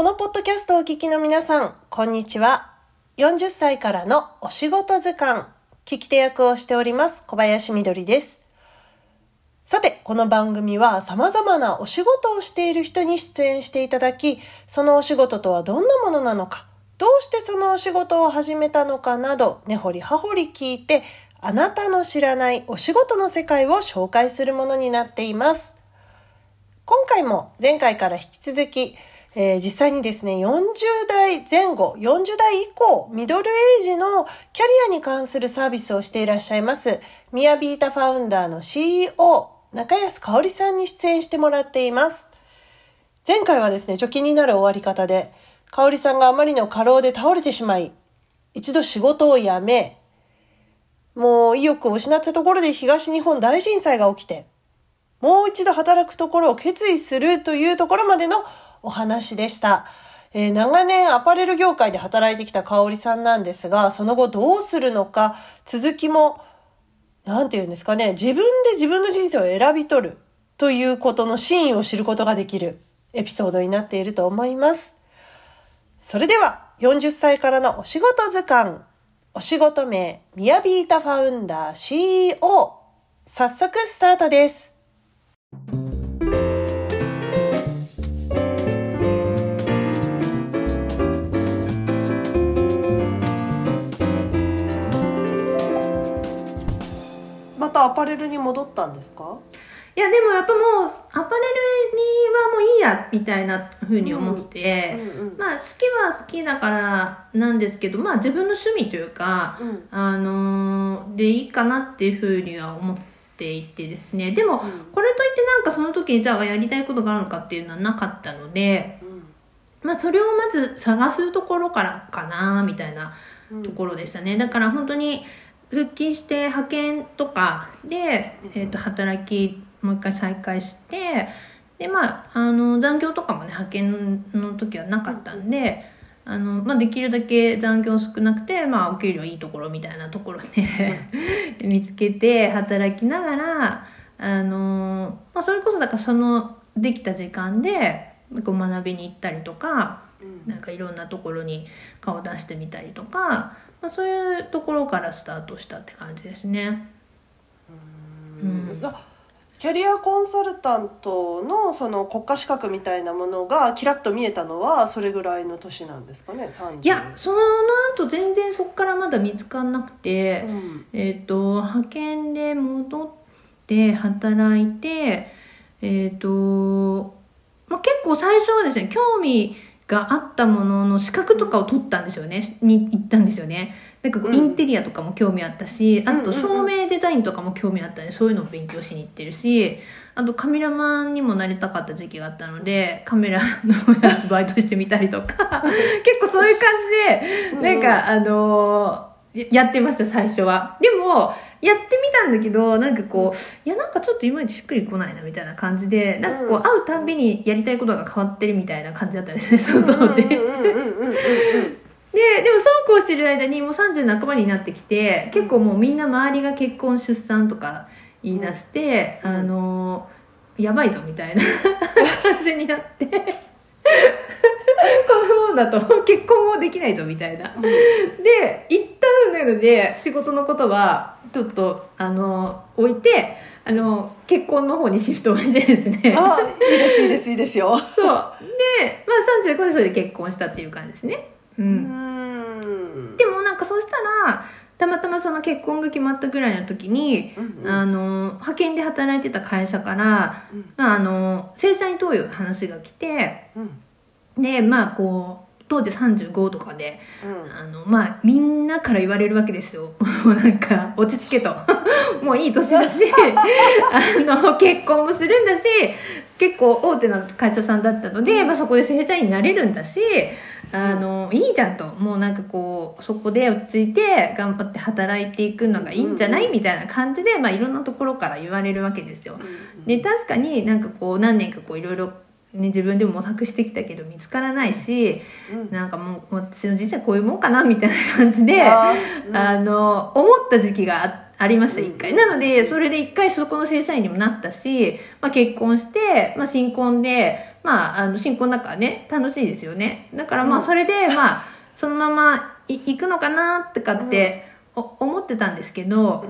このポッドキャストをお聞きの皆さん、こんにちは。40歳からのお仕事図鑑、聞き手役をしております、小林みどりです。さて、この番組は様々なお仕事をしている人に出演していただき、そのお仕事とはどんなものなのか、どうしてそのお仕事を始めたのかなど、根掘り葉掘り聞いて、あなたの知らないお仕事の世界を紹介するものになっています。今回も前回から引き続き、えー、実際にですね、40代前後、40代以降、ミドルエイジのキャリアに関するサービスをしていらっしゃいます、ミヤビータファウンダーの CEO、中安香織さんに出演してもらっています。前回はですね、ちょ気になる終わり方で、香織さんがあまりの過労で倒れてしまい、一度仕事を辞め、もう意欲を失ったところで東日本大震災が起きて、もう一度働くところを決意するというところまでのお話でした。えー、長年アパレル業界で働いてきた香織さんなんですが、その後どうするのか、続きも、なんて言うんですかね、自分で自分の人生を選び取るということの真意を知ることができるエピソードになっていると思います。それでは、40歳からのお仕事図鑑、お仕事名、ミヤビータファウンダー CEO、早速スタートです。たアパレルに戻ったんですか？いやでもやっぱもうアパレルにはもういいやみたいなふうに思って、うんうんうん、まあ好きは好きだからなんですけどまあ自分の趣味というか、うん、あのー、でいいかなっていうふうには思っていてですね。でも、これといってなんかその時にじゃあやりたいことがあるのかっていうのはなかったので、まあそれをまず探すところからかなみたいなところでしたね、だから本当に復帰して派遣とかで、えー、と働きもう一回再開してでまああの残業とかもね派遣の時はなかったんで。あのまあ、できるだけ残業少なくて、まあ、お給料いいところみたいなところで 見つけて働きながらあの、まあ、それこそだからそのできた時間でこう学びに行ったりとか、なんかいろんなところに顔出してみたりとかまあ、そういうところからスタートしたって感じですね。うん、キャリアコンサルタントのその国家資格みたいなものがキラッと見えたのはそれぐらいの年なんですかね？いやその後全然そこからまだ見つからなくて、うん、えっ、ー、と派遣で戻って働いてえっ、ー、と、まあ、結構最初はですね興味があったものの資格とかを取ったんですよね、に行ったんですよね。なんかこうインテリアとかも興味あったし、あと照明デザインとかも興味あったんでそういうのを勉強しに行ってるしあとカメラマンにもなりたかった時期があったのでカメラのやつバイトしてみたりとか 結構そういう感じでなんかあのー、やってました最初は。でもやってみたんだけどなんかこういやなんかちょっといまいちしっくりこないなみたいな感じでなんかこう、会うたんびにやりたいことが変わってるみたいな感じだったんですねその当時。ででもそうこうしてる間にもう30半ばになってきて結構もうみんな周りが結婚出産とか言い出して、あのやばいぞみたいな感じになって。このままだと結婚もできないぞみたいな。で一旦なので仕事のことはちょっとあの置いてあの結婚の方にシフトをしてですね。あいいですいいですいいですよ。そう。で、まあ、35でそれで結婚したっていう感じですね。うん。でもなんかそうしたらたまたまその結婚が決まったぐらいの時に、うんうん、あの派遣で働いてた会社から、うん、まあ、あの正社員登用の話が来て、うん。でまあこう当時35とかで、うん、あのまあみんなから言われるわけですよ。も うなんか落ち着けと。もういい年だし。あの結婚もするんだし結構大手の会社さんだったので、まあ、そこで正社員になれるんだしあのいいじゃんと。もうなんかこうそこで落ち着いて頑張って働いていくのがいいんじゃない？みたいな感じで、まあ、いろんなところから言われるわけですよ。で確かになんかこう何年かこういろいろね、自分でも模索してきたけど見つからないし、うん、なんかもう私の人生こういうもんかなみたいな感じであ、うん、あの思った時期がありました一回、うん、なのでそれで一回そこの正社員にもなったし、まあ、結婚して、まあ、新婚でまあ、あの、新婚だからね、楽しいですよね。だからまあ、それで、まあ、そのままい行くのかなってかって、お思ってたんですけど、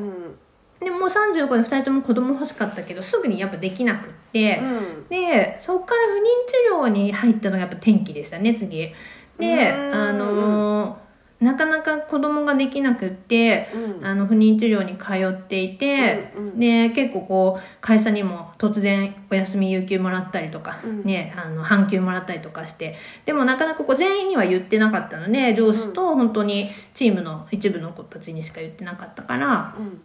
でもう35で2人とも子供欲しかったけどすぐにやっぱできなくって、うん、でそっから不妊治療に入ったのがやっぱ転機でしたね次。であのーなかなか子供ができなくって、うん、あの不妊治療に通っていて、うんうん、で結構こう会社にも突然お休み有給もらったりとか、うん、ねあの半休もらったりとかして。でもなかなかこう全員には言ってなかったので上司と本当にチームの一部の子たちにしか言ってなかったから。うん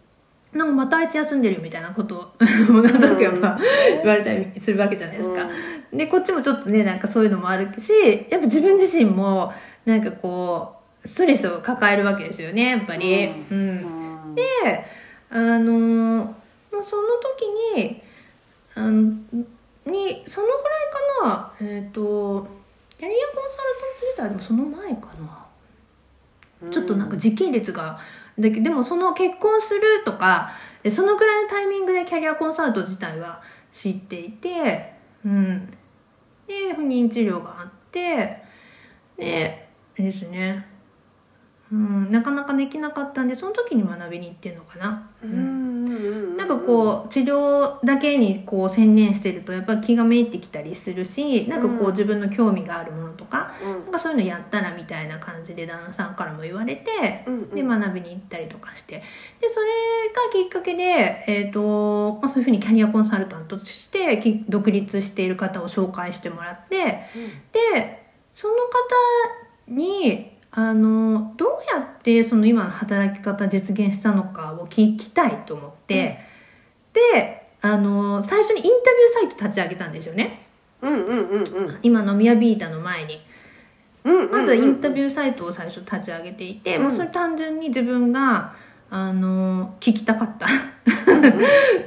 なんかまたあいつ休んでるよみたいなことをなんとなくやっぱ言われたりするわけじゃないですか。でこっちもちょっとねなんかそういうのもあるしやっぱ自分自身もなんかこうストレスを抱えるわけですよねやっぱり。うん、であのその時にあのにそのぐらいかなえっ、ー、とキャリアコンサルタント自体でもその前かな、ちょっとなんか時系列がだけでもその結婚するとかそのくらいのタイミングでキャリアコンサルト自体は知っていてうん。で不妊治療があってでですね。うん、なかなかできなかったんでその時に学びに行ってるのかな。うん、なんかこう治療だけにこう専念してるとやっぱ気がめいってきたりするしなんかこう自分の興味があるものとか,、なんかそういうのやったらみたいな感じで旦那さんからも言われて、で学びに行ったりとかして。でそれがきっかけで、えーとまあ、そういうふうにキャリアコンサルタントとして独立している方を紹介してもらって、でその方にあのどうやってその今の働き方実現したのかを聞きたいと思って、うん、であの最初にインタビューサイト立ち上げたんですよね。うんうんうんうん、今のミヤビータの前に。まずはインタビューサイトを最初立ち上げていて、うん、まあ、それ単純に自分があの聞きたかった。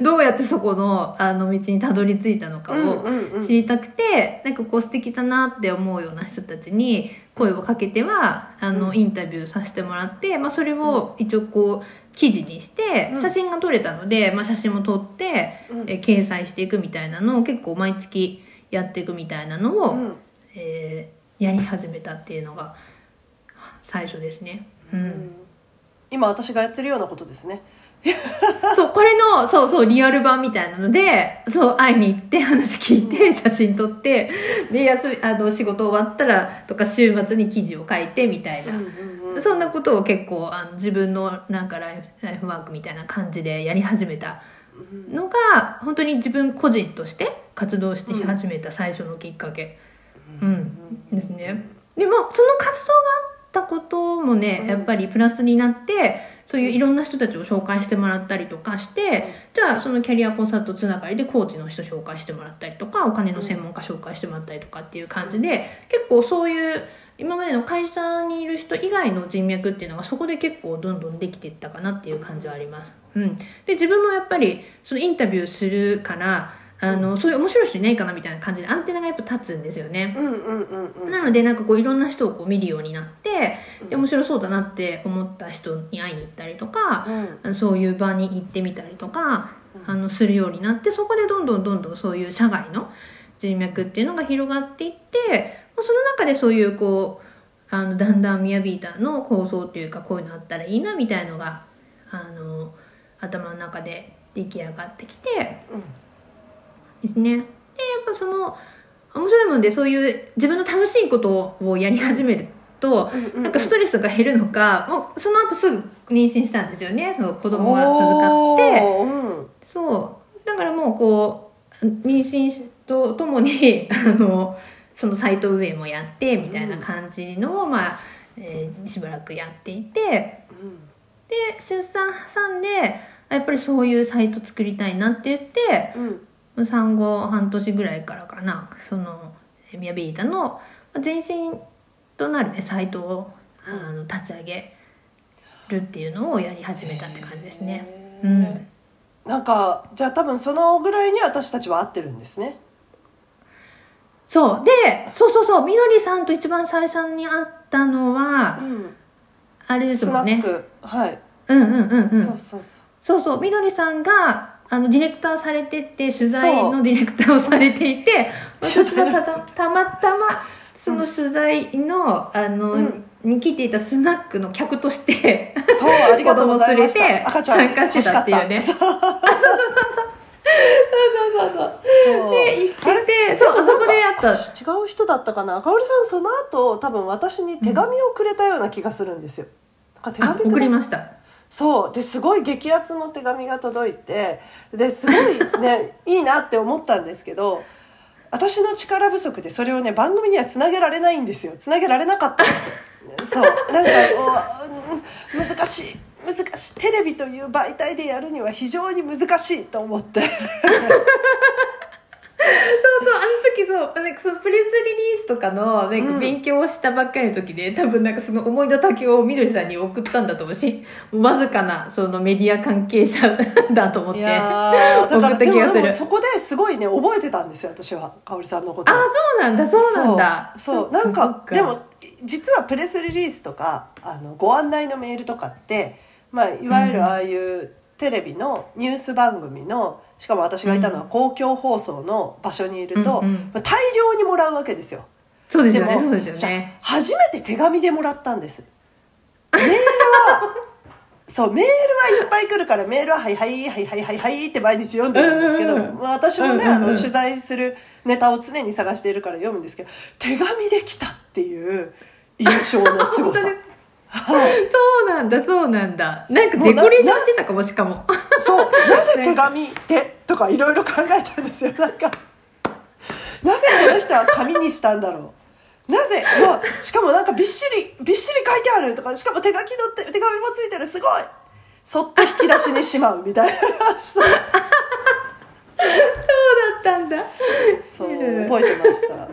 どうやってそこのあの道にたどり着いたのかを知りたくて、うんうん、なんかこう素敵だなって思うような人たちに声をかけてはあの、インタビューさせてもらって、まあ、それを一応こう記事にして写真が撮れたので、まあ、写真も撮って、え掲載していくみたいなのを結構毎月やっていくみたいなのを、えー、やり始めたっていうのが最初ですね。うん今私がやってるようなことですね。そう、これの、そうそう、リアル版みたいなので、そう、会いに行って話聞いて、写真撮って、で、休み、あの、仕事終わったら、とか、週末に記事を書いて、みたいな。そんなことを結構、あの自分の、なんかライフ、ライフワークみたいな感じでやり始めたのが、本当に自分個人として活動して始めた最初のきっかけ。うん、ですね。でも、その活動があったこともね、やっぱりプラスになってそういういろんな人たちを紹介してもらったりとかしてじゃあそのキャリアコンサルトつながりでコーチの人紹介してもらったりとかお金の専門家紹介してもらったりとかっていう感じで結構そういう今までの会社にいる人以外の人脈っていうのがそこで結構どんどんできていったかなっていう感じはあります。うん、で自分もやっぱりそのインタビューするからあの、そういう面白い人いないかなみたいな感じでアンテナがやっぱ立つんですよね。なのでなんかこういろんな人をこう見るようになってで面白そうだなって思った人に会いに行ったりとか、うん、そういう場に行ってみたりとか、あのするようになってそこでどんどんどんどんそういう社外の人脈っていうのが広がっていってその中でそういうこうあのだんだんミヤビーターの構想っていうかこういうのあったらいいなみたいのがあの頭の中で出来上がってきて。うんですね。でやっぱその面白いもんでそういう自分の楽しいことをやり始めると、なんかストレスが減るのかもうその後すぐ妊娠したんですよね。その子供が授かって、そう。だからもうこう妊娠とともに あのそのサイト運営もやってみたいな感じのを、まあえー、しばらくやっていて、で出産挟んでやっぱりそういうサイト作りたいなって言って、産後半年ぐらいからかなそのミヤビータの前身となるねサイトをあの立ち上げるっていうのをやり始めたって感じですね。うん、なんかじゃあ多分そのぐらいに私たちは合ってるんですね。そうでそうそうそうみのりさんと一番最初に会ったのは、うん、あれですもんね。はい。うんうんうんうん。そうそうそう。そうそうみどりさんがあのディレクターされてて取材のディレクターをされていて 私はたたまたまその取材のあの、うん。に来ていたスナックの客としてそうありがとうございました。赤ちゃん参加してたっていうね。そうそうそうそう。で行っててそうあそこでやった。違う人だったかな。かおりさんその後多分私に手紙をくれたような気がするんですよ、うん、手紙送りましたそう。ですごい激アツの手紙が届いてですごいね いいなって思ったんですけど私の力不足でそれをね番組にはつなげられないんですよ。つなげられなかったんですよ。そう。なんか難しい難しい。テレビという媒体でやるには非常に難しいと思ってそうそうあの時そうなんかそのプレスリリースとかのなんか勉強をしたばっかりの時で、うん、多分なんかその思いの丈をみどりさんに送ったんだと思うし わずかなそのメディア関係者 だと思って送った気がする。そこですごいね覚えてたんですよ私は香織さんのこと。あそうなんだそうなんだ。そうなんかでも実はプレスリリースとかあのご案内のメールとかってまあいわゆるああいうテレビのニュース番組のしかも私がいたのは公共放送の場所にいると、うんうん、大量にもらうわけですよ。そうですよね。そうですよね。初めて手紙でもらったんです。メールは、そう、メールはいっぱい来るから、メールははいはいはいはいはいはいって毎日読んでるんですけど、うんうん、私もね、あの、取材するネタを常に探しているから読むんですけど、手紙で来たっていう印象の凄さ。はい、そうなんだそうなんだ。なんかデコレーションしてたかもしかも。そう なぜ手紙でとかいろいろ考えたんですよ。なんかなぜこの人は紙にしたんだろう。なぜもうしかもなんかびっしりびっしり書いてあるとかしかも手書きの手手紙もついてるすごい。そっと引き出しにしまうみたいな。そうだったんだ。そう覚えてました。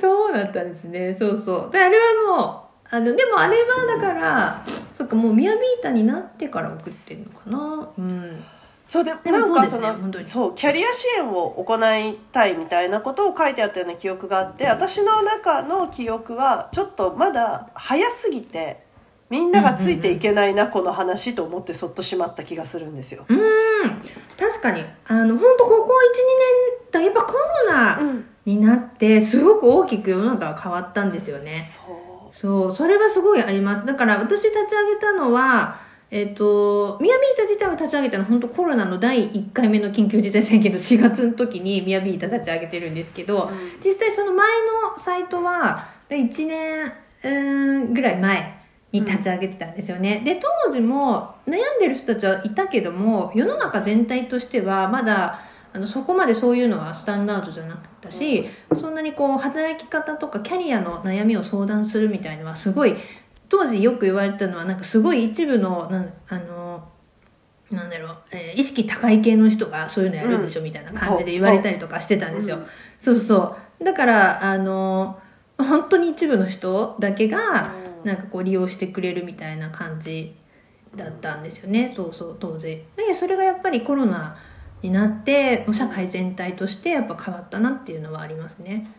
そうだったんですね。そうそう。であれはもうあのでもあれはだからそっかもうミヤビータになってから送ってるのかな？うん。そうでなんかそのそうキャリア支援を行いたいみたいなことを書いてあったような記憶があって私の中の記憶はちょっとまだ早すぎてみんながついていけないな、この話と思ってそっとしまった気がするんですよ。うん。確かに。あの本当ここ12年やっぱコロナになってすごく大きく世の中が変わったんですよね。そうそうそれはすごいあります。だから私立ち上げたのはえっ、と、ミヤビータ自体を立ち上げたのは本当コロナの第1回目の緊急事態宣言の 4月の時にミヤビータ立ち上げてるんですけど、うん、実際その前のサイトは1年うんぐらい前に立ち上げてたんですよね。で当時も悩んでる人たちはいたけども世の中全体としてはまだあのそこまでそういうのはスタンダードじゃなかったしそんなにこう働き方とかキャリアの悩みを相談するみたいのはすごい当時よく言われたのはなんかすごい一部のなんあのなんだろう、えー、意識高い系の人がそういうのやるんでしょ、みたいな感じで言われたりとかしてたんですよ。そうそうそうだからあの本当に一部の人だけがなんかこう利用してくれるみたいな感じだったんですよね、そうそう当時。でそれがやっぱりコロナになって社会全体としてやっぱ変わったなっていうのはありますね。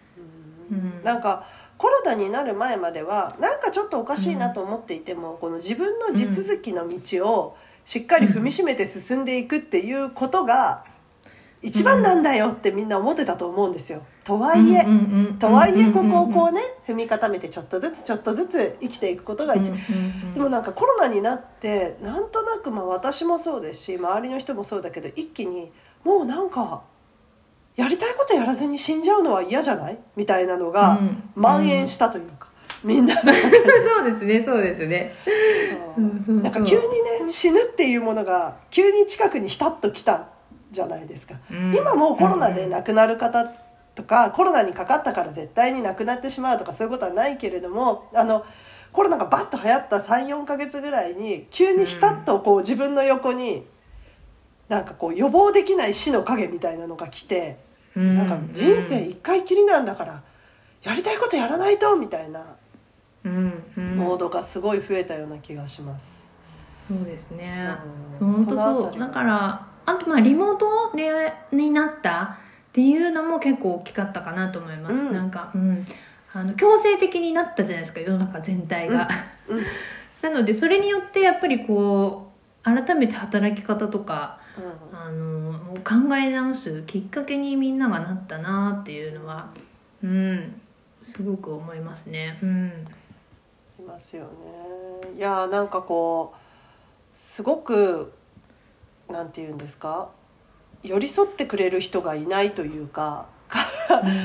うん、なんかコロナになる前まではなんかちょっとおかしいなと思っていても、うん、この自分の地続きの道をしっかり踏みしめて進んでいくっていうことが一番なんだよってみんな思ってたと思うんですよ。とはいえ、とはいえここをこうね踏み固めてちょっとずつちょっとずつ生きていくことが一番、でもなんかコロナになってなんとなくまあ私もそうですし周りの人もそうだけど一気にもうなんかやりたいことやらずに死んじゃうのは嫌じゃない？みたいなのが蔓延したというか、みんな そうですねそうですね。なんか急にね死ぬっていうものが急に近くにひたっときたじゃないですか、うん、今もうコロナで亡くなる方とか、コロナにかかったから絶対に亡くなってしまうとかそういうことはないけれどもあのコロナがバッと流行った34か月ぐらいに急にひたっとこう自分の横になんかこう予防できない死の影みたいなのが来て、なんか人生一回きりなんだからやりたいことやらないとみたいなモードがすごい増えたような気がします。そうですね。本当そう。だからあとまあリモートになったっていうのも結構大きかったかなと思います。うん、なんか、うん、あの強制的になったじゃないですか世の中全体が。うんうん、なのでそれによってやっぱりこう改めて働き方とか、ああの考え直すきっかけにみんながなったなっていうのは、うん、すごく思いますね。うん、いますよね。いやなんかこうすごくなんて言うんですか？寄り添ってくれる人がいないというか。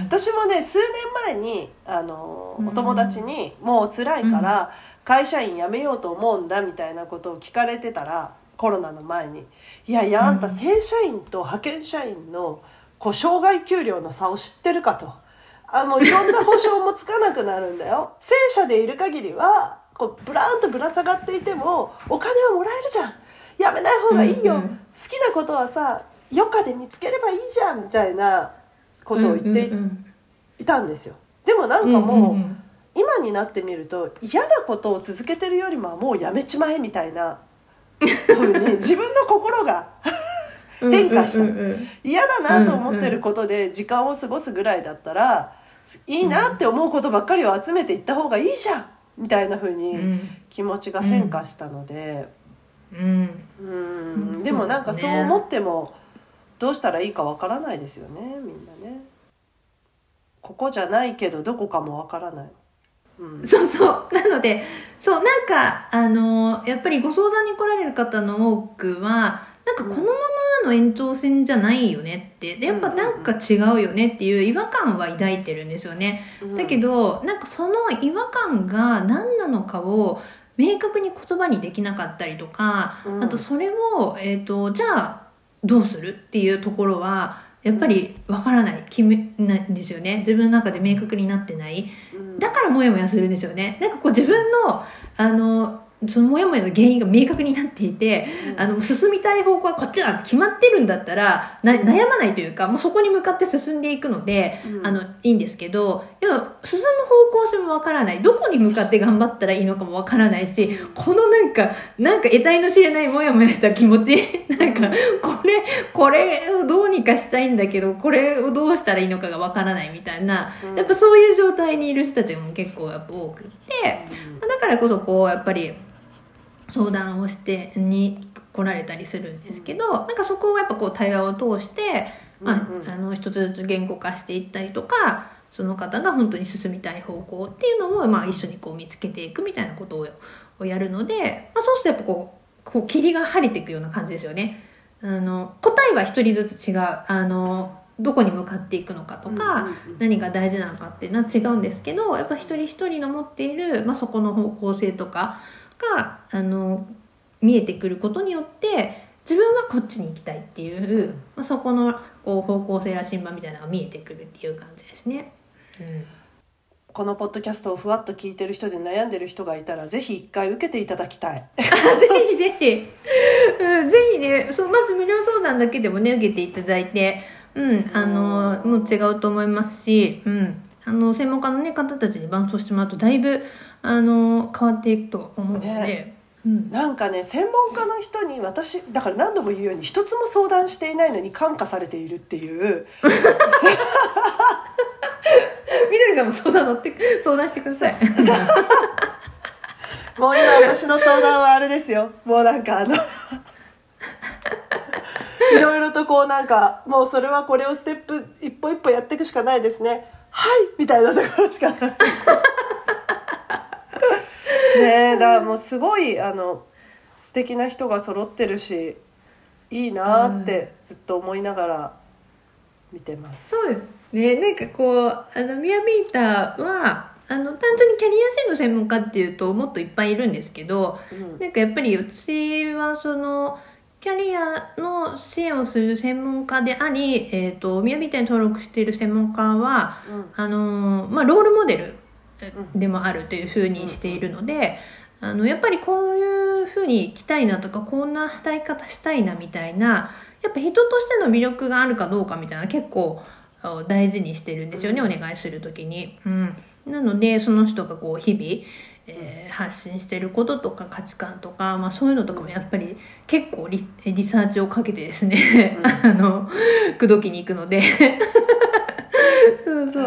私もね数年前にあのお友達に「もう辛いから会社員辞めようと思うんだ」みたいなことを聞かれてたらコロナの前に「いやいやあんた正社員と派遣社員のこう障害給料の差を知ってるか」と。あのいろんな保証もつかなくなるんだよ。正社でいる限りはこうブラーンとぶら下がっていてもお金はもらえるじゃん。やめない方がいいよ。好きなことはさ余暇で見つければいいじゃんみたいなことを言っていたんですよ。でもなんかもう,、今になってみると嫌なことを続けてるよりももうやめちまえみたいなふうに 自分の心が 変化した。嫌だなと思ってることで時間を過ごすぐらいだったらいいなって思うことばっかりを集めていった方がいいじゃんみたいなふうに気持ちが変化したのでうん。でもなんかそう思っても。どうしたらいいかわからないですよねみんなね。ここじゃないけどどこかもわからない、うん、そうそう。なのでそうなんかあのやっぱりご相談に来られる方の多くはなんかこのままの延長線じゃないよねって。でやっぱなんか違うよねっていう違和感は抱いてるんですよね、うん、だけどなんかその違和感が何なのかを明確に言葉にできなかったりとか、うん、あとそれを、えーとじゃあどうするっていうところはやっぱりわからない。決めないんですよね。自分の中で明確になってない。だからモヤモヤするんですよね。なんかこう自分のあのそのモヤモヤの原因が明確になっていて、うん、あの進みたい方向はこっちだって決まってるんだったら悩まないというかもうそこに向かって進んでいくので、うん、あのいいんですけどでも進む方向性もわからない。どこに向かって頑張ったらいいのかもわからないしこのなんかなんか得体の知れないモヤモヤした気持ちなんかこれこれをどうにかしたいんだけどこれをどうしたらいいのかがわからないみたいな、うん、やっぱそういう状態にいる人たちも結構やっぱ多くって、だからこそこうやっぱり。相談をしてに来られたりするんですけど、なんかそこをやっぱこう対話を通して、まあ、あの一つずつ言語化していったりとかその方が本当に進みたい方向っていうのを、まあ、一緒にこう見つけていくみたいなことををやるので、まあ、そうするとやっぱこうこう霧が晴れていくような感じですよね。あの答えは一人ずつ違う。あのどこに向かっていくのかとか、何が大事なのかっていうのは違うんですけどやっぱ一人一人の持っている、まあ、そこの方向性とかがあの見えてくることによって自分はこっちに行きたいっていう、まあ、そこのこう方向性羅針盤みたいなのが見えてくるっていう感じですね。うん。このポッドキャストをふわっと聞いてる人で悩んでる人がいたらぜひ一回受けていただきたい。ぜひぜひ、うん、ぜひねそうまず無料相談だけでもね受けていただいて、うん、あのもう違うと思いますし、うん、あの専門家の、ね、方たちに伴走してもらうとだいぶあの変わっていくと思うので。ね。うん、なんかね専門家の人に私だから何度も言うように一つも相談していないのに感化されているっていう。みどりさんも相談乗って相談してください。もう今私の相談はあれですよ。もうなんかあのいろいろとこうなんかもうそれはこれをステップ一歩一歩やっていくしかないですね。はいみたいなところしかないね。だからもうすごいあの素敵な人が揃ってるしいいなってずっと思いながら見てます。そうですね。なんかこうあのミヤミーターはあの単純にキャリア支援の専門家っていうともっといっぱいいるんですけど、うん、なんかやっぱり私はそのキャリアの支援をする専門家であり、えーと、宮みたいに登録している専門家は、うん、あのまあ、ロールモデルでもあるというふうにしているので、あのやっぱりこういうふうに行きたいなとかこんな働き方したいなみたいなやっぱ人としての魅力があるかどうかみたいな結構大事にしてるんですよね、お願いする時に。うん、なのでその人がこう日々えー、発信してることとか価値観とか、まあ、そういうのとかもやっぱり結構リリサーチをかけてですね、うん、あの口説きに行くのでそうそう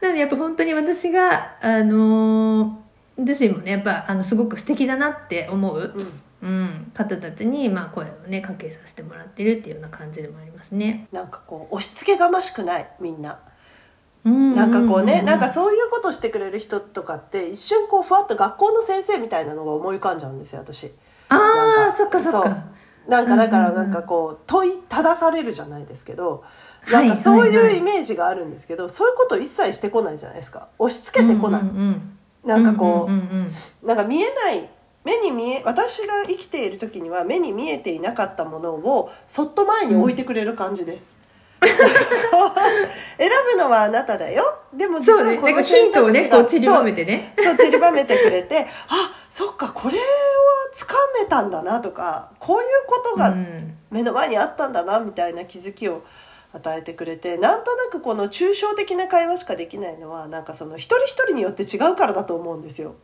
なのでやっぱ本当に私があの自身もねやっぱあのすごく素敵だなって思う、うん、方たちにまあ声をねかけさせてもらってるっていうような感じでもありますね。なんかこう押し付けがましくないみんな。なんかこうね、なんかそういうことしてくれる人とかって一瞬こうふわっと学校の先生みたいなのが思い浮かんじゃうんですよ私。ああそっかそっか。なんかだからなんかこう問いただされるじゃないですけど、なんかそういうイメージがあるんですけど、そういうこと一切してこないじゃないですか。押し付けてこない、なんかこう,、なんか見えない目に見え私が生きている時には目に見えていなかったものをそっと前に置いてくれる感じです。選ぶのはあなただよでも実はこの選択肢が、ね、散りばめてねそう散りばめてくれて あそっかこれはつかめたんだなとかこういうことが目の前にあったんだなみたいな気づきを与えてくれてなんとなくこの抽象的な会話しかできないのはなんかその一人一人によって違うからだと思うんですよ。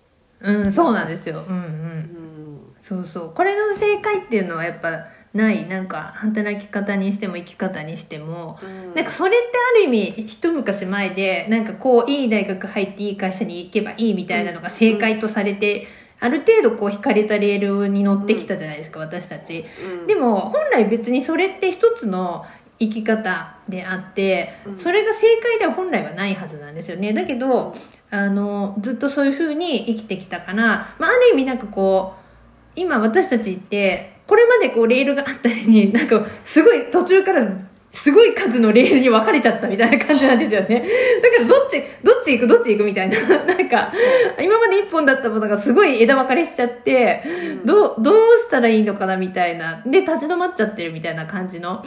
うん、そうなんですよ。うんうん。うん、そうそう。これの正解っていうのはやっぱないなんか働き方にしても生き方にしても、うん、なんかそれってある意味一昔前でなんかこういい大学入っていい会社に行けばいいみたいなのが正解とされて、ある程度こう引かれたレールに乗ってきたじゃないですか、私たち。でも本来別にそれって一つの生き方であって、それが正解では本来はないはずなんですよね。だけど、あの、ずっとそういうふうに生きてきたから、まあ、ある意味なんかこう、今私たちってこれまでこうレールがあったりに なんかすごい途中からすごい数のレールに分かれちゃったみたいな感じなんですよね。だけどどっち、どっち行くどっち行くみたいな。なんか、今まで一本だったものがすごい枝分かれしちゃって、どう、どうしたらいいのかなみたいな。で、立ち止まっちゃってるみたいな感じの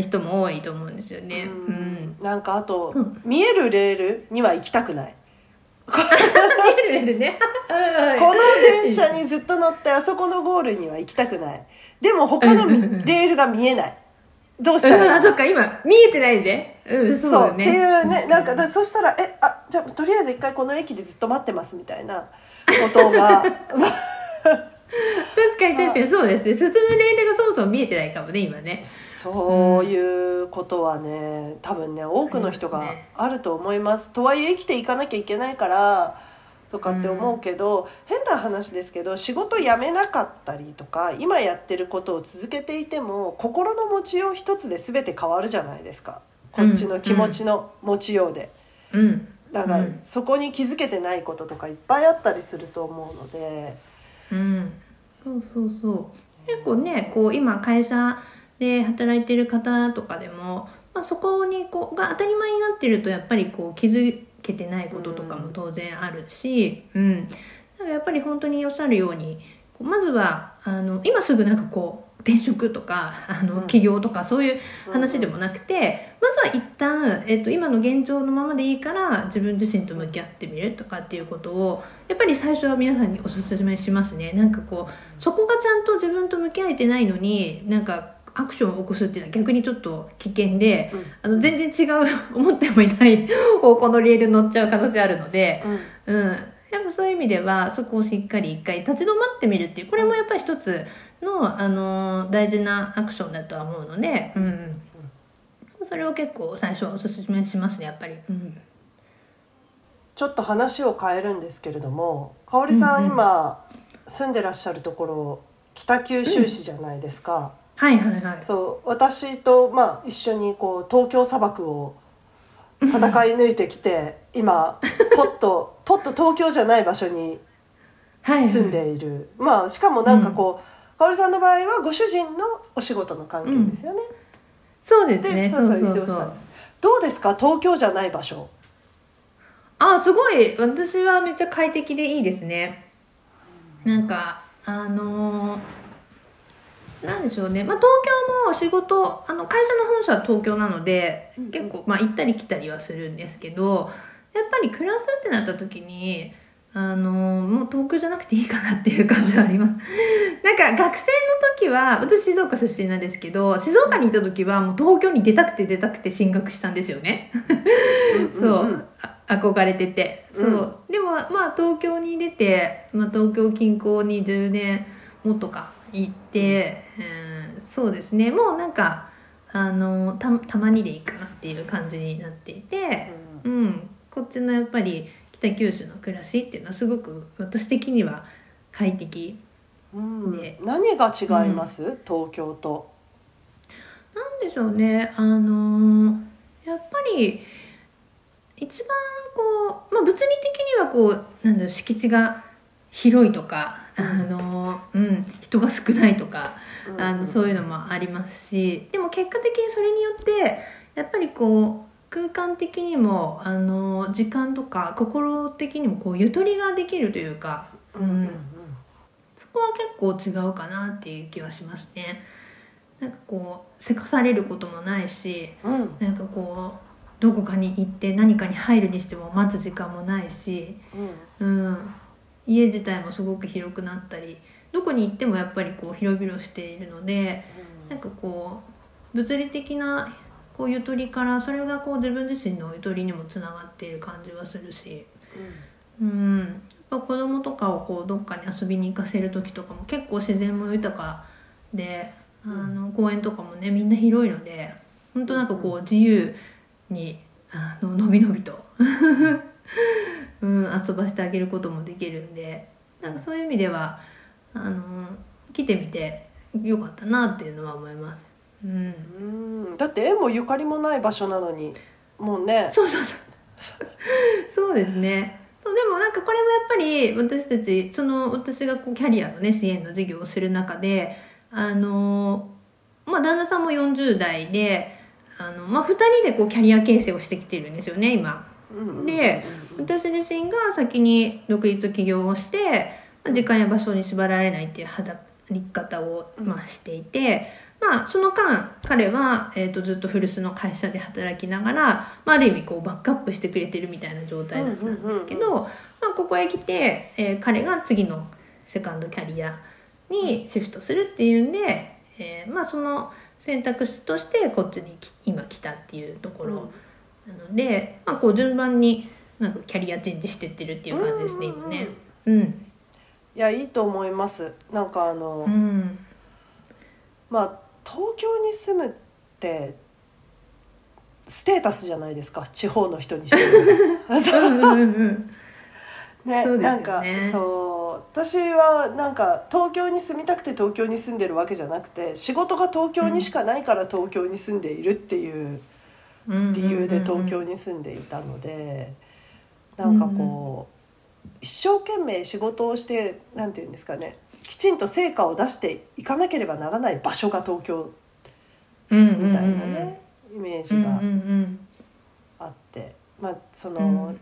人も多いと思うんですよね。うん。なんかあと、うん、見えるレールには行きたくない。見えるレールね。この電車にずっと乗ってあそこのゴールには行きたくない。でも他のレールが見えない。どうしたらいい、うん、あ、そっか、今、見えてないんで。うん、そう、ね、っていうね、なんか、そしたら、え、あ、じゃあ、とりあえず一回この駅でずっと待ってますみたいなことが、確かに確かにそうですね。進むレールがそもそも見えてないかもね今ね。そういうことはね多分ね多くの人があると思います、ね、とはいえ生きていかなきゃいけないからとかって思うけど、うん、変な話ですけど仕事辞めなかったりとか今やってることを続けていても心の持ちよう一つで全て変わるじゃないですか。こっちの気持ちの持ちようで。うん、だから、そこに気づけてないこととかいっぱいあったりすると思うので。うん、そうそうそう。結構ねこう今会社で働いてる方とかでも、まあ、そこにこうが当たり前になってるとやっぱりこう気づけてないこととかも当然あるし、うん、だからやっぱり本当におっしゃるようにまずはあの今すぐなんかこう転職とかあの起業とかそういう話でもなくて、まずは一旦、えっと、今の現状のままでいいから自分自身と向き合ってみるとかっていうことをやっぱり最初は皆さんにお勧めしますね。なんかこうそこがちゃんと自分と向き合えてないのになんかアクションを起こすっていうのは逆にちょっと危険で、うん、あの全然違う思ってもいない方向のレールに乗っちゃう可能性あるので、うん、うん、やっぱそういう意味ではそこをしっかり一回立ち止まってみるっていうこれもやっぱり一つの、あの大事なアクションだとは思うので、うん、それを結構最初はおすすめしますねやっぱり。うんちょっと話を変えるんですけれども香織さん、うんうん、今住んでらっしゃるところ北九州市じゃないですか。はいはいはい。そう私とまあ一緒にこう東京砂漠を戦い抜いてきて 今ポッとポッと東京じゃない場所に住んでいる、はいはい、まあしかもなんかこう、かおりさんの場合はご主人のお仕事の関係ですよね。うん、そうですね。そうそう移動したんです。どうですか？東京じゃない場所。あすごい私はめっちゃ快適でいいですね。なんかあのーなんでしょうね、まあ、東京も仕事あの会社の本社は東京なので、結構、まあ、行ったり来たりはするんですけどやっぱり暮らすってなった時にあのもう東京じゃなくていいかなっていう感じはあります。なんか学生の時は私静岡出身なんですけど静岡にいた時はもう東京に出たくて出たくて進学したんですよね。そう。憧れてて。そう、うん、でもまあ東京に出て、まあ、東京近郊に10年もっとか行って、うん、そうですね。もうなんかあのたたまにでいいかなっていう感じになっていて、うん、うん、こっちのやっぱり北九州の暮らしっていうのはすごく私的には快適うん、何が違います、うん、東京と。なんでしょうね。あのー、やっぱり一番こう、まあ、物理的にはこうなんだろう敷地が広いとか、あのうん、人が少ないとか、あのそういうのもありますしでも結果的にそれによってやっぱりこう空間的にもあの時間とか心的にもこうゆとりができるというか、うん、そこは結構違うかなっていう気はしますね。なんかこうせかされることもないし、うん、なんかこうどこかに行って何かに入るにしても待つ時間もないし、うん、うん、家自体もすごく広くなったりどこに行ってもやっぱりこう広々しているので、うん、なんかこう物理的なこうゆとりからそれがこう自分自身のゆとりにもつながっている感じはするし、うん、うん、やっぱ子供とかをこうどっかに遊びに行かせる時とかも結構自然も豊かで、あの公園とかもねみんな広いので本当なんかこう自由にあののびのびと うん、遊ばせてあげることもできるんでなんかそういう意味ではあの来てみてよかったなっていうのは思います。うん、うんだって縁もゆかりもない場所なのに。もうね。そうそうそう。そうですね。そうでもなんかこれもやっぱり私たちその私がこうキャリアのね支援の事業をする中であのまあ旦那さんも40代であの、まあ、2人でこうキャリア形成をしてきてるんですよね今。で私自身が先に独立起業をして時間や場所に縛られないっていう働き方を、まあ、していて、まあ、その間彼は、えーと、ずっと古巣の会社で働きながら、まあ、ある意味こうバックアップしてくれてるみたいな状態だったんですけど、まあ、ここへ来て、えー、彼が次のセカンドキャリアにシフトするっていうんで、えー、まあその選択肢としてこっちに今来たっていうところなので、まあ、こう順番になんかキャリアチェンジしてってるっていう感じですね、今ね。うん、いやいいと思います。なんかあの、うん、まあ東京に住むってステータスじゃないですか地方の人にしても。ね、ね、なんかそう。私はなんか東京に住みたくて東京に住んでるわけじゃなくて仕事が東京にしかないから東京に住んでいるっていう理由で東京に住んでいたのでなんかこう一生懸命仕事をしてなんて言うんですかねきちんと成果を出していかなければならない場所が東京みたいなねイメージがあって。まあその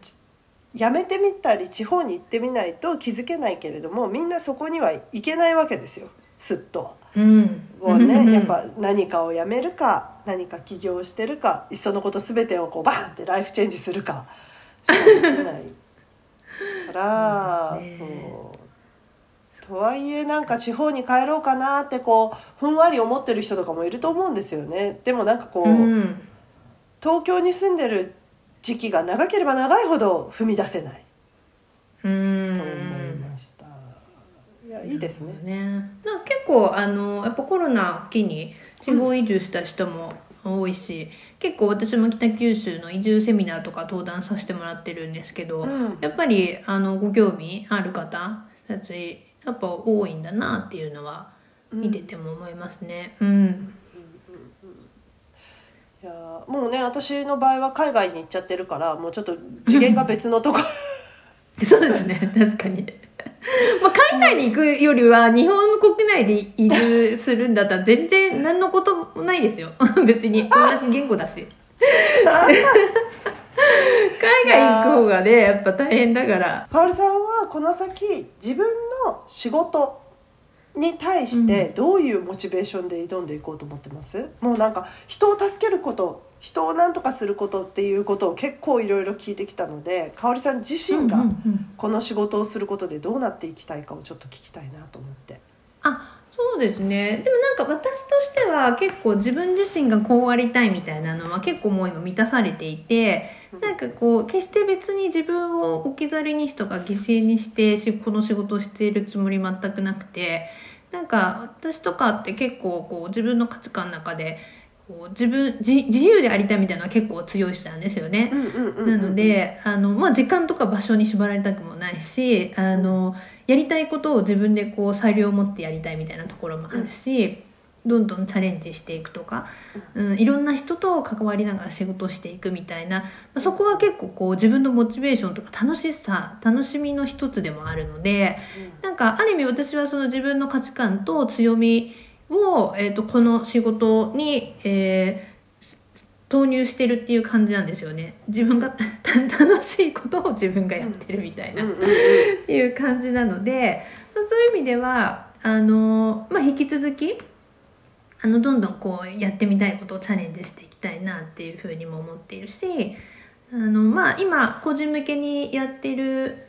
辞めてみたり地方に行ってみないと気づけないけれどもみんなそこには行けないわけですよ。すっとは。うん、をね、やっぱ何かをやめるか何か起業してるかいっそのこと全てをこうバーンってライフチェンジするかしかできないから そうとはいえなんか地方に帰ろうかなってこうふんわり思ってる人とかもいると思うんですよね。でもなんかこう、うん、東京に住んでる時期が長ければ長いほど踏み出せないと思いました。いやいいですね。ね結構あのやっぱコロナを機に地方移住した人も多いし、うん、結構私も北九州の移住セミナーとか登壇させてもらってるんですけど、うん、やっぱりあのご興味ある方たちやっぱ多いんだなっていうのは見てても思いますね。うん、うん。いやもうね私の場合は海外に行っちゃってるからもうちょっと次元が別のとこ。そうですね。確かに。まあ海外に行くよりは日本の国内で移住するんだったら全然何のこともないですよ。別に同じ言語だし海外行く方がねやっぱ大変だから。パウルさんはこの先自分の仕事に対してどういうモチベーションで挑んでいこうと思ってます、うん、もうなんか人を助けること人を何とかすることっていうことを結構いろいろ聞いてきたので香織さん自身がこの仕事をすることでどうなっていきたいかをちょっと聞きたいなと思って。あそうですね。でもなんか私としては結構自分自身がこうありたいみたいなのは結構もう今満たされていてなんかこう決して別に自分を置き去りにしとか犠牲にしてこの仕事をしているつもり全くなくてなんか私とかって結構こう自分の価値観の中でこう自分自由でありたいみたいなのは結構強い人なんですよね。なのであの、まあ、時間とか場所に縛られたくもないしあのやりたいことを自分でこう裁量を持ってやりたいみたいなところもあるし、どんどんチャレンジしていくとか、うん、いろんな人と関わりながら仕事をしていくみたいなそこは結構こう自分のモチベーションとか楽しさ楽しみの一つでもあるので、なんかある意味私はその自分の価値観と強みを、えー、とこの仕事に、えー投入してるっていう感じなんですよね。自分が 楽しいことを自分がやってるみたいな、っていう感じなのでそういう意味ではあの、まあ、引き続きあのどんどんこうやってみたいことをチャレンジしていきたいなっていうふうにも思っているしあの、まあ、今個人向けにやってる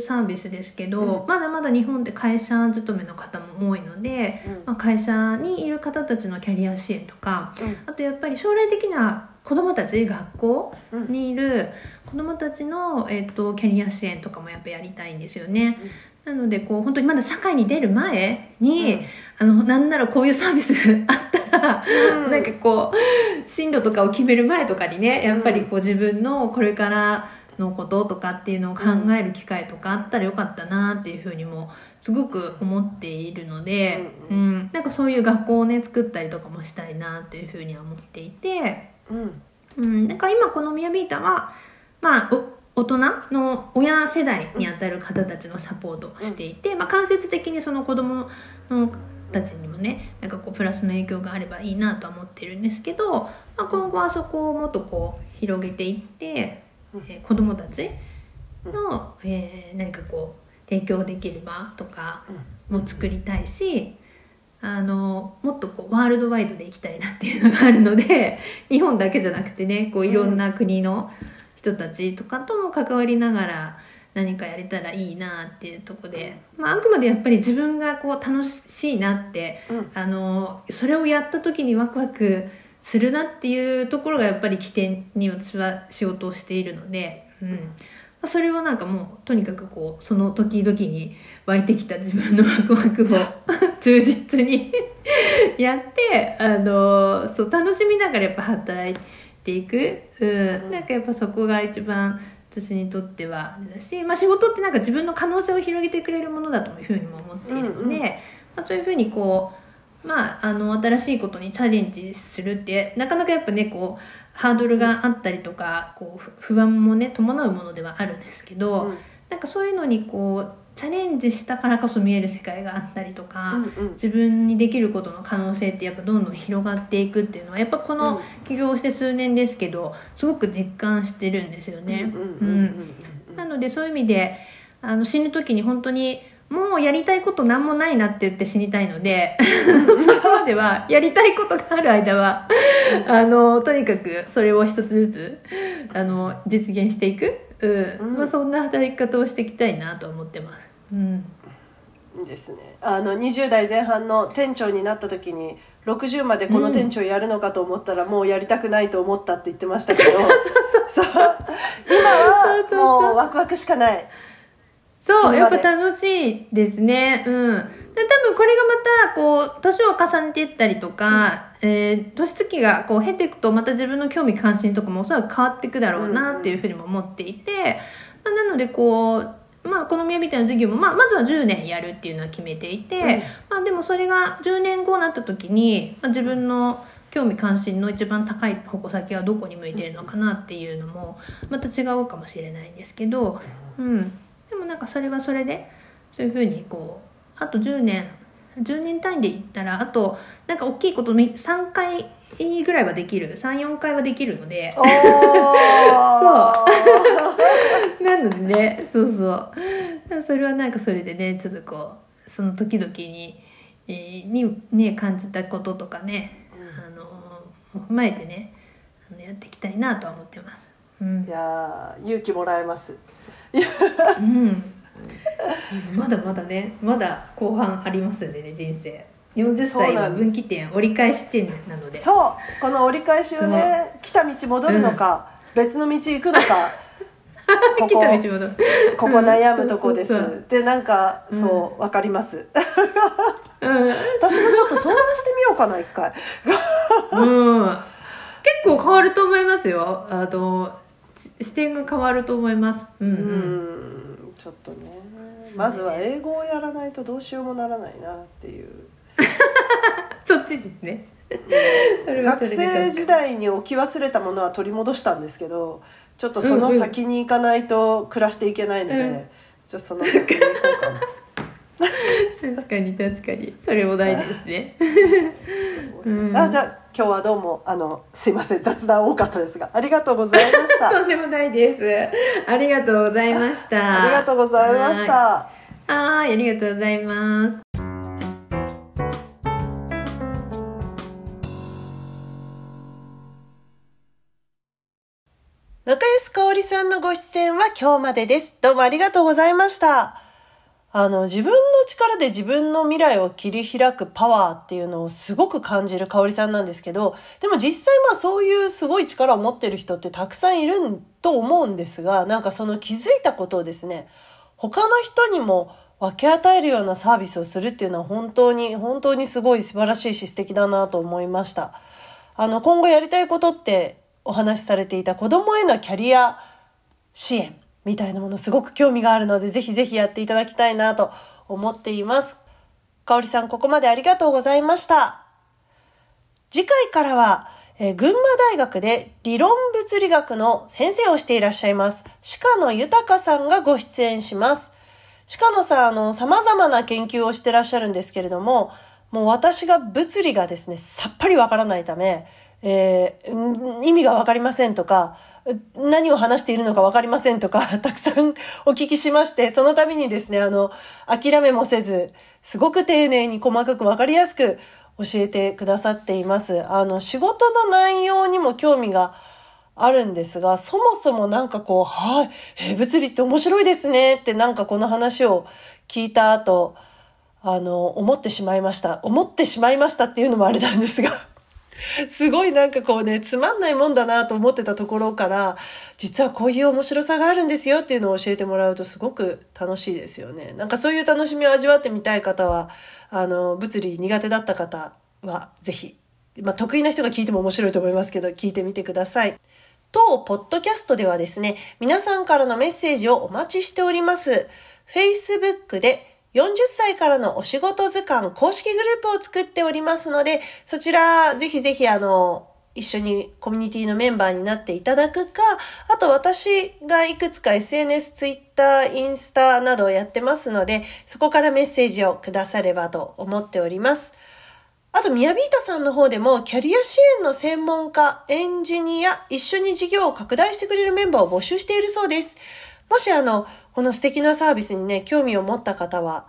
サービスですけど、うん、まだまだ日本で会社勤めの方も多いので、うん、まあ、会社にいる方たちのキャリア支援とか、うん、あとやっぱり将来的な子どもたち学校にいる子どもたちの、えーと、キャリア支援とかもやっぱやりたいんですよね。なのでこう本当にまだ社会に出る前に、あのなんならこういうサービスあったら、なんかこう進路とかを決める前とかにねやっぱりこう自分のこれからのこととかっていうのを考える機会とかあったらよかったなっていうふうにもすごく思っているので、うん、うん、なんかそういう学校をね作ったりとかもしたいなっていうふうには思っていて、うん、うん、なんか今このミヤビータはまあ大人の親世代にあたる方たちのサポートをしていて、まあ、間接的にその子供のたちにもねなんかこうプラスの影響があればいいなとは思ってるんですけど、まあ、今後はそこをもっとこう広げていってえー、子どもたちの、えー、何かこう提供できる場とかも作りたいし、あのもっとこうワールドワイドで行きたいなっていうのがあるので日本だけじゃなくてねこういろんな国の人たちとかとも関わりながら何かやれたらいいなっていうとこで、まあ、あくまでやっぱり自分がこう楽しいなって、うん、あのそれをやった時にワクワクするなっていうところがやっぱり起点に私は仕事をしているので、うん。まあ、それはなんかもうとにかくこうその時々に湧いてきた自分のワクワクを 忠実に やってあのそう楽しみながらやっぱ働いていく、うん、なんかやっぱそこが一番私にとってはだし、まあ、仕事ってなんか自分の可能性を広げてくれるものだというふうにも思っているので、うんうん、まあ、そういうふうにこうまあ、あの新しいことにチャレンジするってなかなかやっぱねこうハードルがあったりとかこう不安もね伴うものではあるんですけど、うん、なんかそういうのにこうチャレンジしたからこそ見える世界があったりとか、うんうん、自分にできることの可能性ってやっぱどんどん広がっていくっていうのはやっぱこの起業して数年ですけどすごく実感してるんですよね。なのでそういう意味であの死ぬ時に本当にもうやりたいこと何もないなって言って死にたいのでそこまではやりたいことがある間はあのとにかくそれを一つずつあの実現していく、うん。まあ、そんな働き方をしていきたいなと思ってます。うん。ですね。あの20代前半の店長になった時に60までこの店長やるのかと思ったら、もうやりたくないと思ったって言ってましたけど。そう今はもうワクワクしかない。そうやっぱ楽しいですね。うん。で多分これがまたこう年を重ねていったりとか、うん、えー、年月がこう経ていくとまた自分の興味関心とかもおそらく変わっていくだろうなっていうふうにも思っていて、まあ、なのでこうまあ、この宮みたいな授業も、まあ、まずは10年やるっていうのは決めていて、うん、まあ、でもそれが10年後になった時に、まあ、自分の興味関心の一番高い矛先はどこに向いてるのかなっていうのもまた違うかもしれないんですけど、うん、でもなんかそれはそれでそういうふうにこうあと10年10年単位で言ったらあとなんか大きいこと3回ぐらいはできる34回はできるので。そう。なのでねそうそう。それはなんかそれでねちょっとこうその時々に,、えー、にね感じたこととかね、うん、あの踏まえてねやっていきたいなとは思ってます。うん、いや勇気もらえますうん。まだまだねまだ後半ありますんでね人生。40歳は分岐点折り返し点なので。そう。この折り返しをね来た道戻るのか、うん、別の道行くのか ここここ悩むとこです、うん、でなんかそう分かります、うん、私もちょっと相談してみようかな一回。うん。結構変わると思いますよ。あの視点が変わると思います。うん、うん、ちょっとね。まずは英語をやらないとどうしようもならないなっていう そっちですね学生時代に置き忘れたものは取り戻したんですけどちょっとその先に行かないと暮らしていけないので、うんうん、ちょっとその先に行こうかな。確かに確かにそれも大事ですね。うん、あじゃあ今日はどうもあのすいません雑談多かったですがありがとうございました。とんでもないです。ありがとうございました。ありがとうございました。はい、ありがとうございます。中安香織さんのご出演は今日までです。どうもありがとうございました。あの、自分の力で自分の未来を切り開くパワーっていうのをすごく感じる香織さんなんですけど、でも実際まあそういうすごい力を持ってる人ってたくさんいると思うんですが、なんかその気づいたことをですね、他の人にも分け与えるようなサービスをするっていうのは本当に、本当にすごい素晴らしいし素敵だなと思いました。あの、今後やりたいことってお話しされていた子供へのキャリア支援みたいなものすごく興味があるので、ぜひぜひやっていただきたいなと思っています。かおりさん、ここまでありがとうございました。次回からは、えー、群馬大学で理論物理学の先生をしていらっしゃいます、鹿野豊さんがご出演します。鹿野さん、あの、様々な研究をしてらっしゃるんですけれども、もう私が物理がですね、さっぱりわからないため、えー、意味がわかりませんとか、何を話しているのかわかりませんとか、たくさんお聞きしまして、その度にですね、あの、諦めもせず、すごく丁寧に細かくわかりやすく教えてくださっています。あの、仕事の内容にも興味があるんですが、そもそもなんかこう、はい、えー、物理って面白いですねってなんかこの話を聞いた後、あの、思ってしまいました。思ってしまいましたっていうのもあれなんですが。すごいなんかこうね、つまんないもんだなと思ってたところから、実はこういう面白さがあるんですよっていうのを教えてもらうとすごく楽しいですよね。なんかそういう楽しみを味わってみたい方は、あの、物理苦手だった方は、ぜひ、まあ得意な人が聞いても面白いと思いますけど、聞いてみてください。当ポッドキャストではですね、皆さんからのメッセージをお待ちしております。Facebook で40歳からのお仕事図鑑公式グループを作っておりますので、そちらぜひぜひあの、一緒にコミュニティのメンバーになっていただくか、あと私がいくつか SNS、Twitter、インスタなどをやってますので、そこからメッセージをくださればと思っております。あと、ミヤビータさんの方でも、キャリア支援の専門家、エンジニア、一緒に事業を拡大してくれるメンバーを募集しているそうです。もしあの、この素敵なサービスにね、興味を持った方は、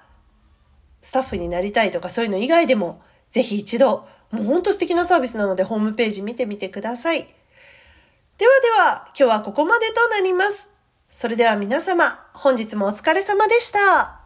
スタッフになりたいとかそういうの以外でも、ぜひ一度、もうほんと素敵なサービスなのでホームページ見てみてください。ではでは、今日はここまでとなります。それでは皆様、本日もお疲れ様でした。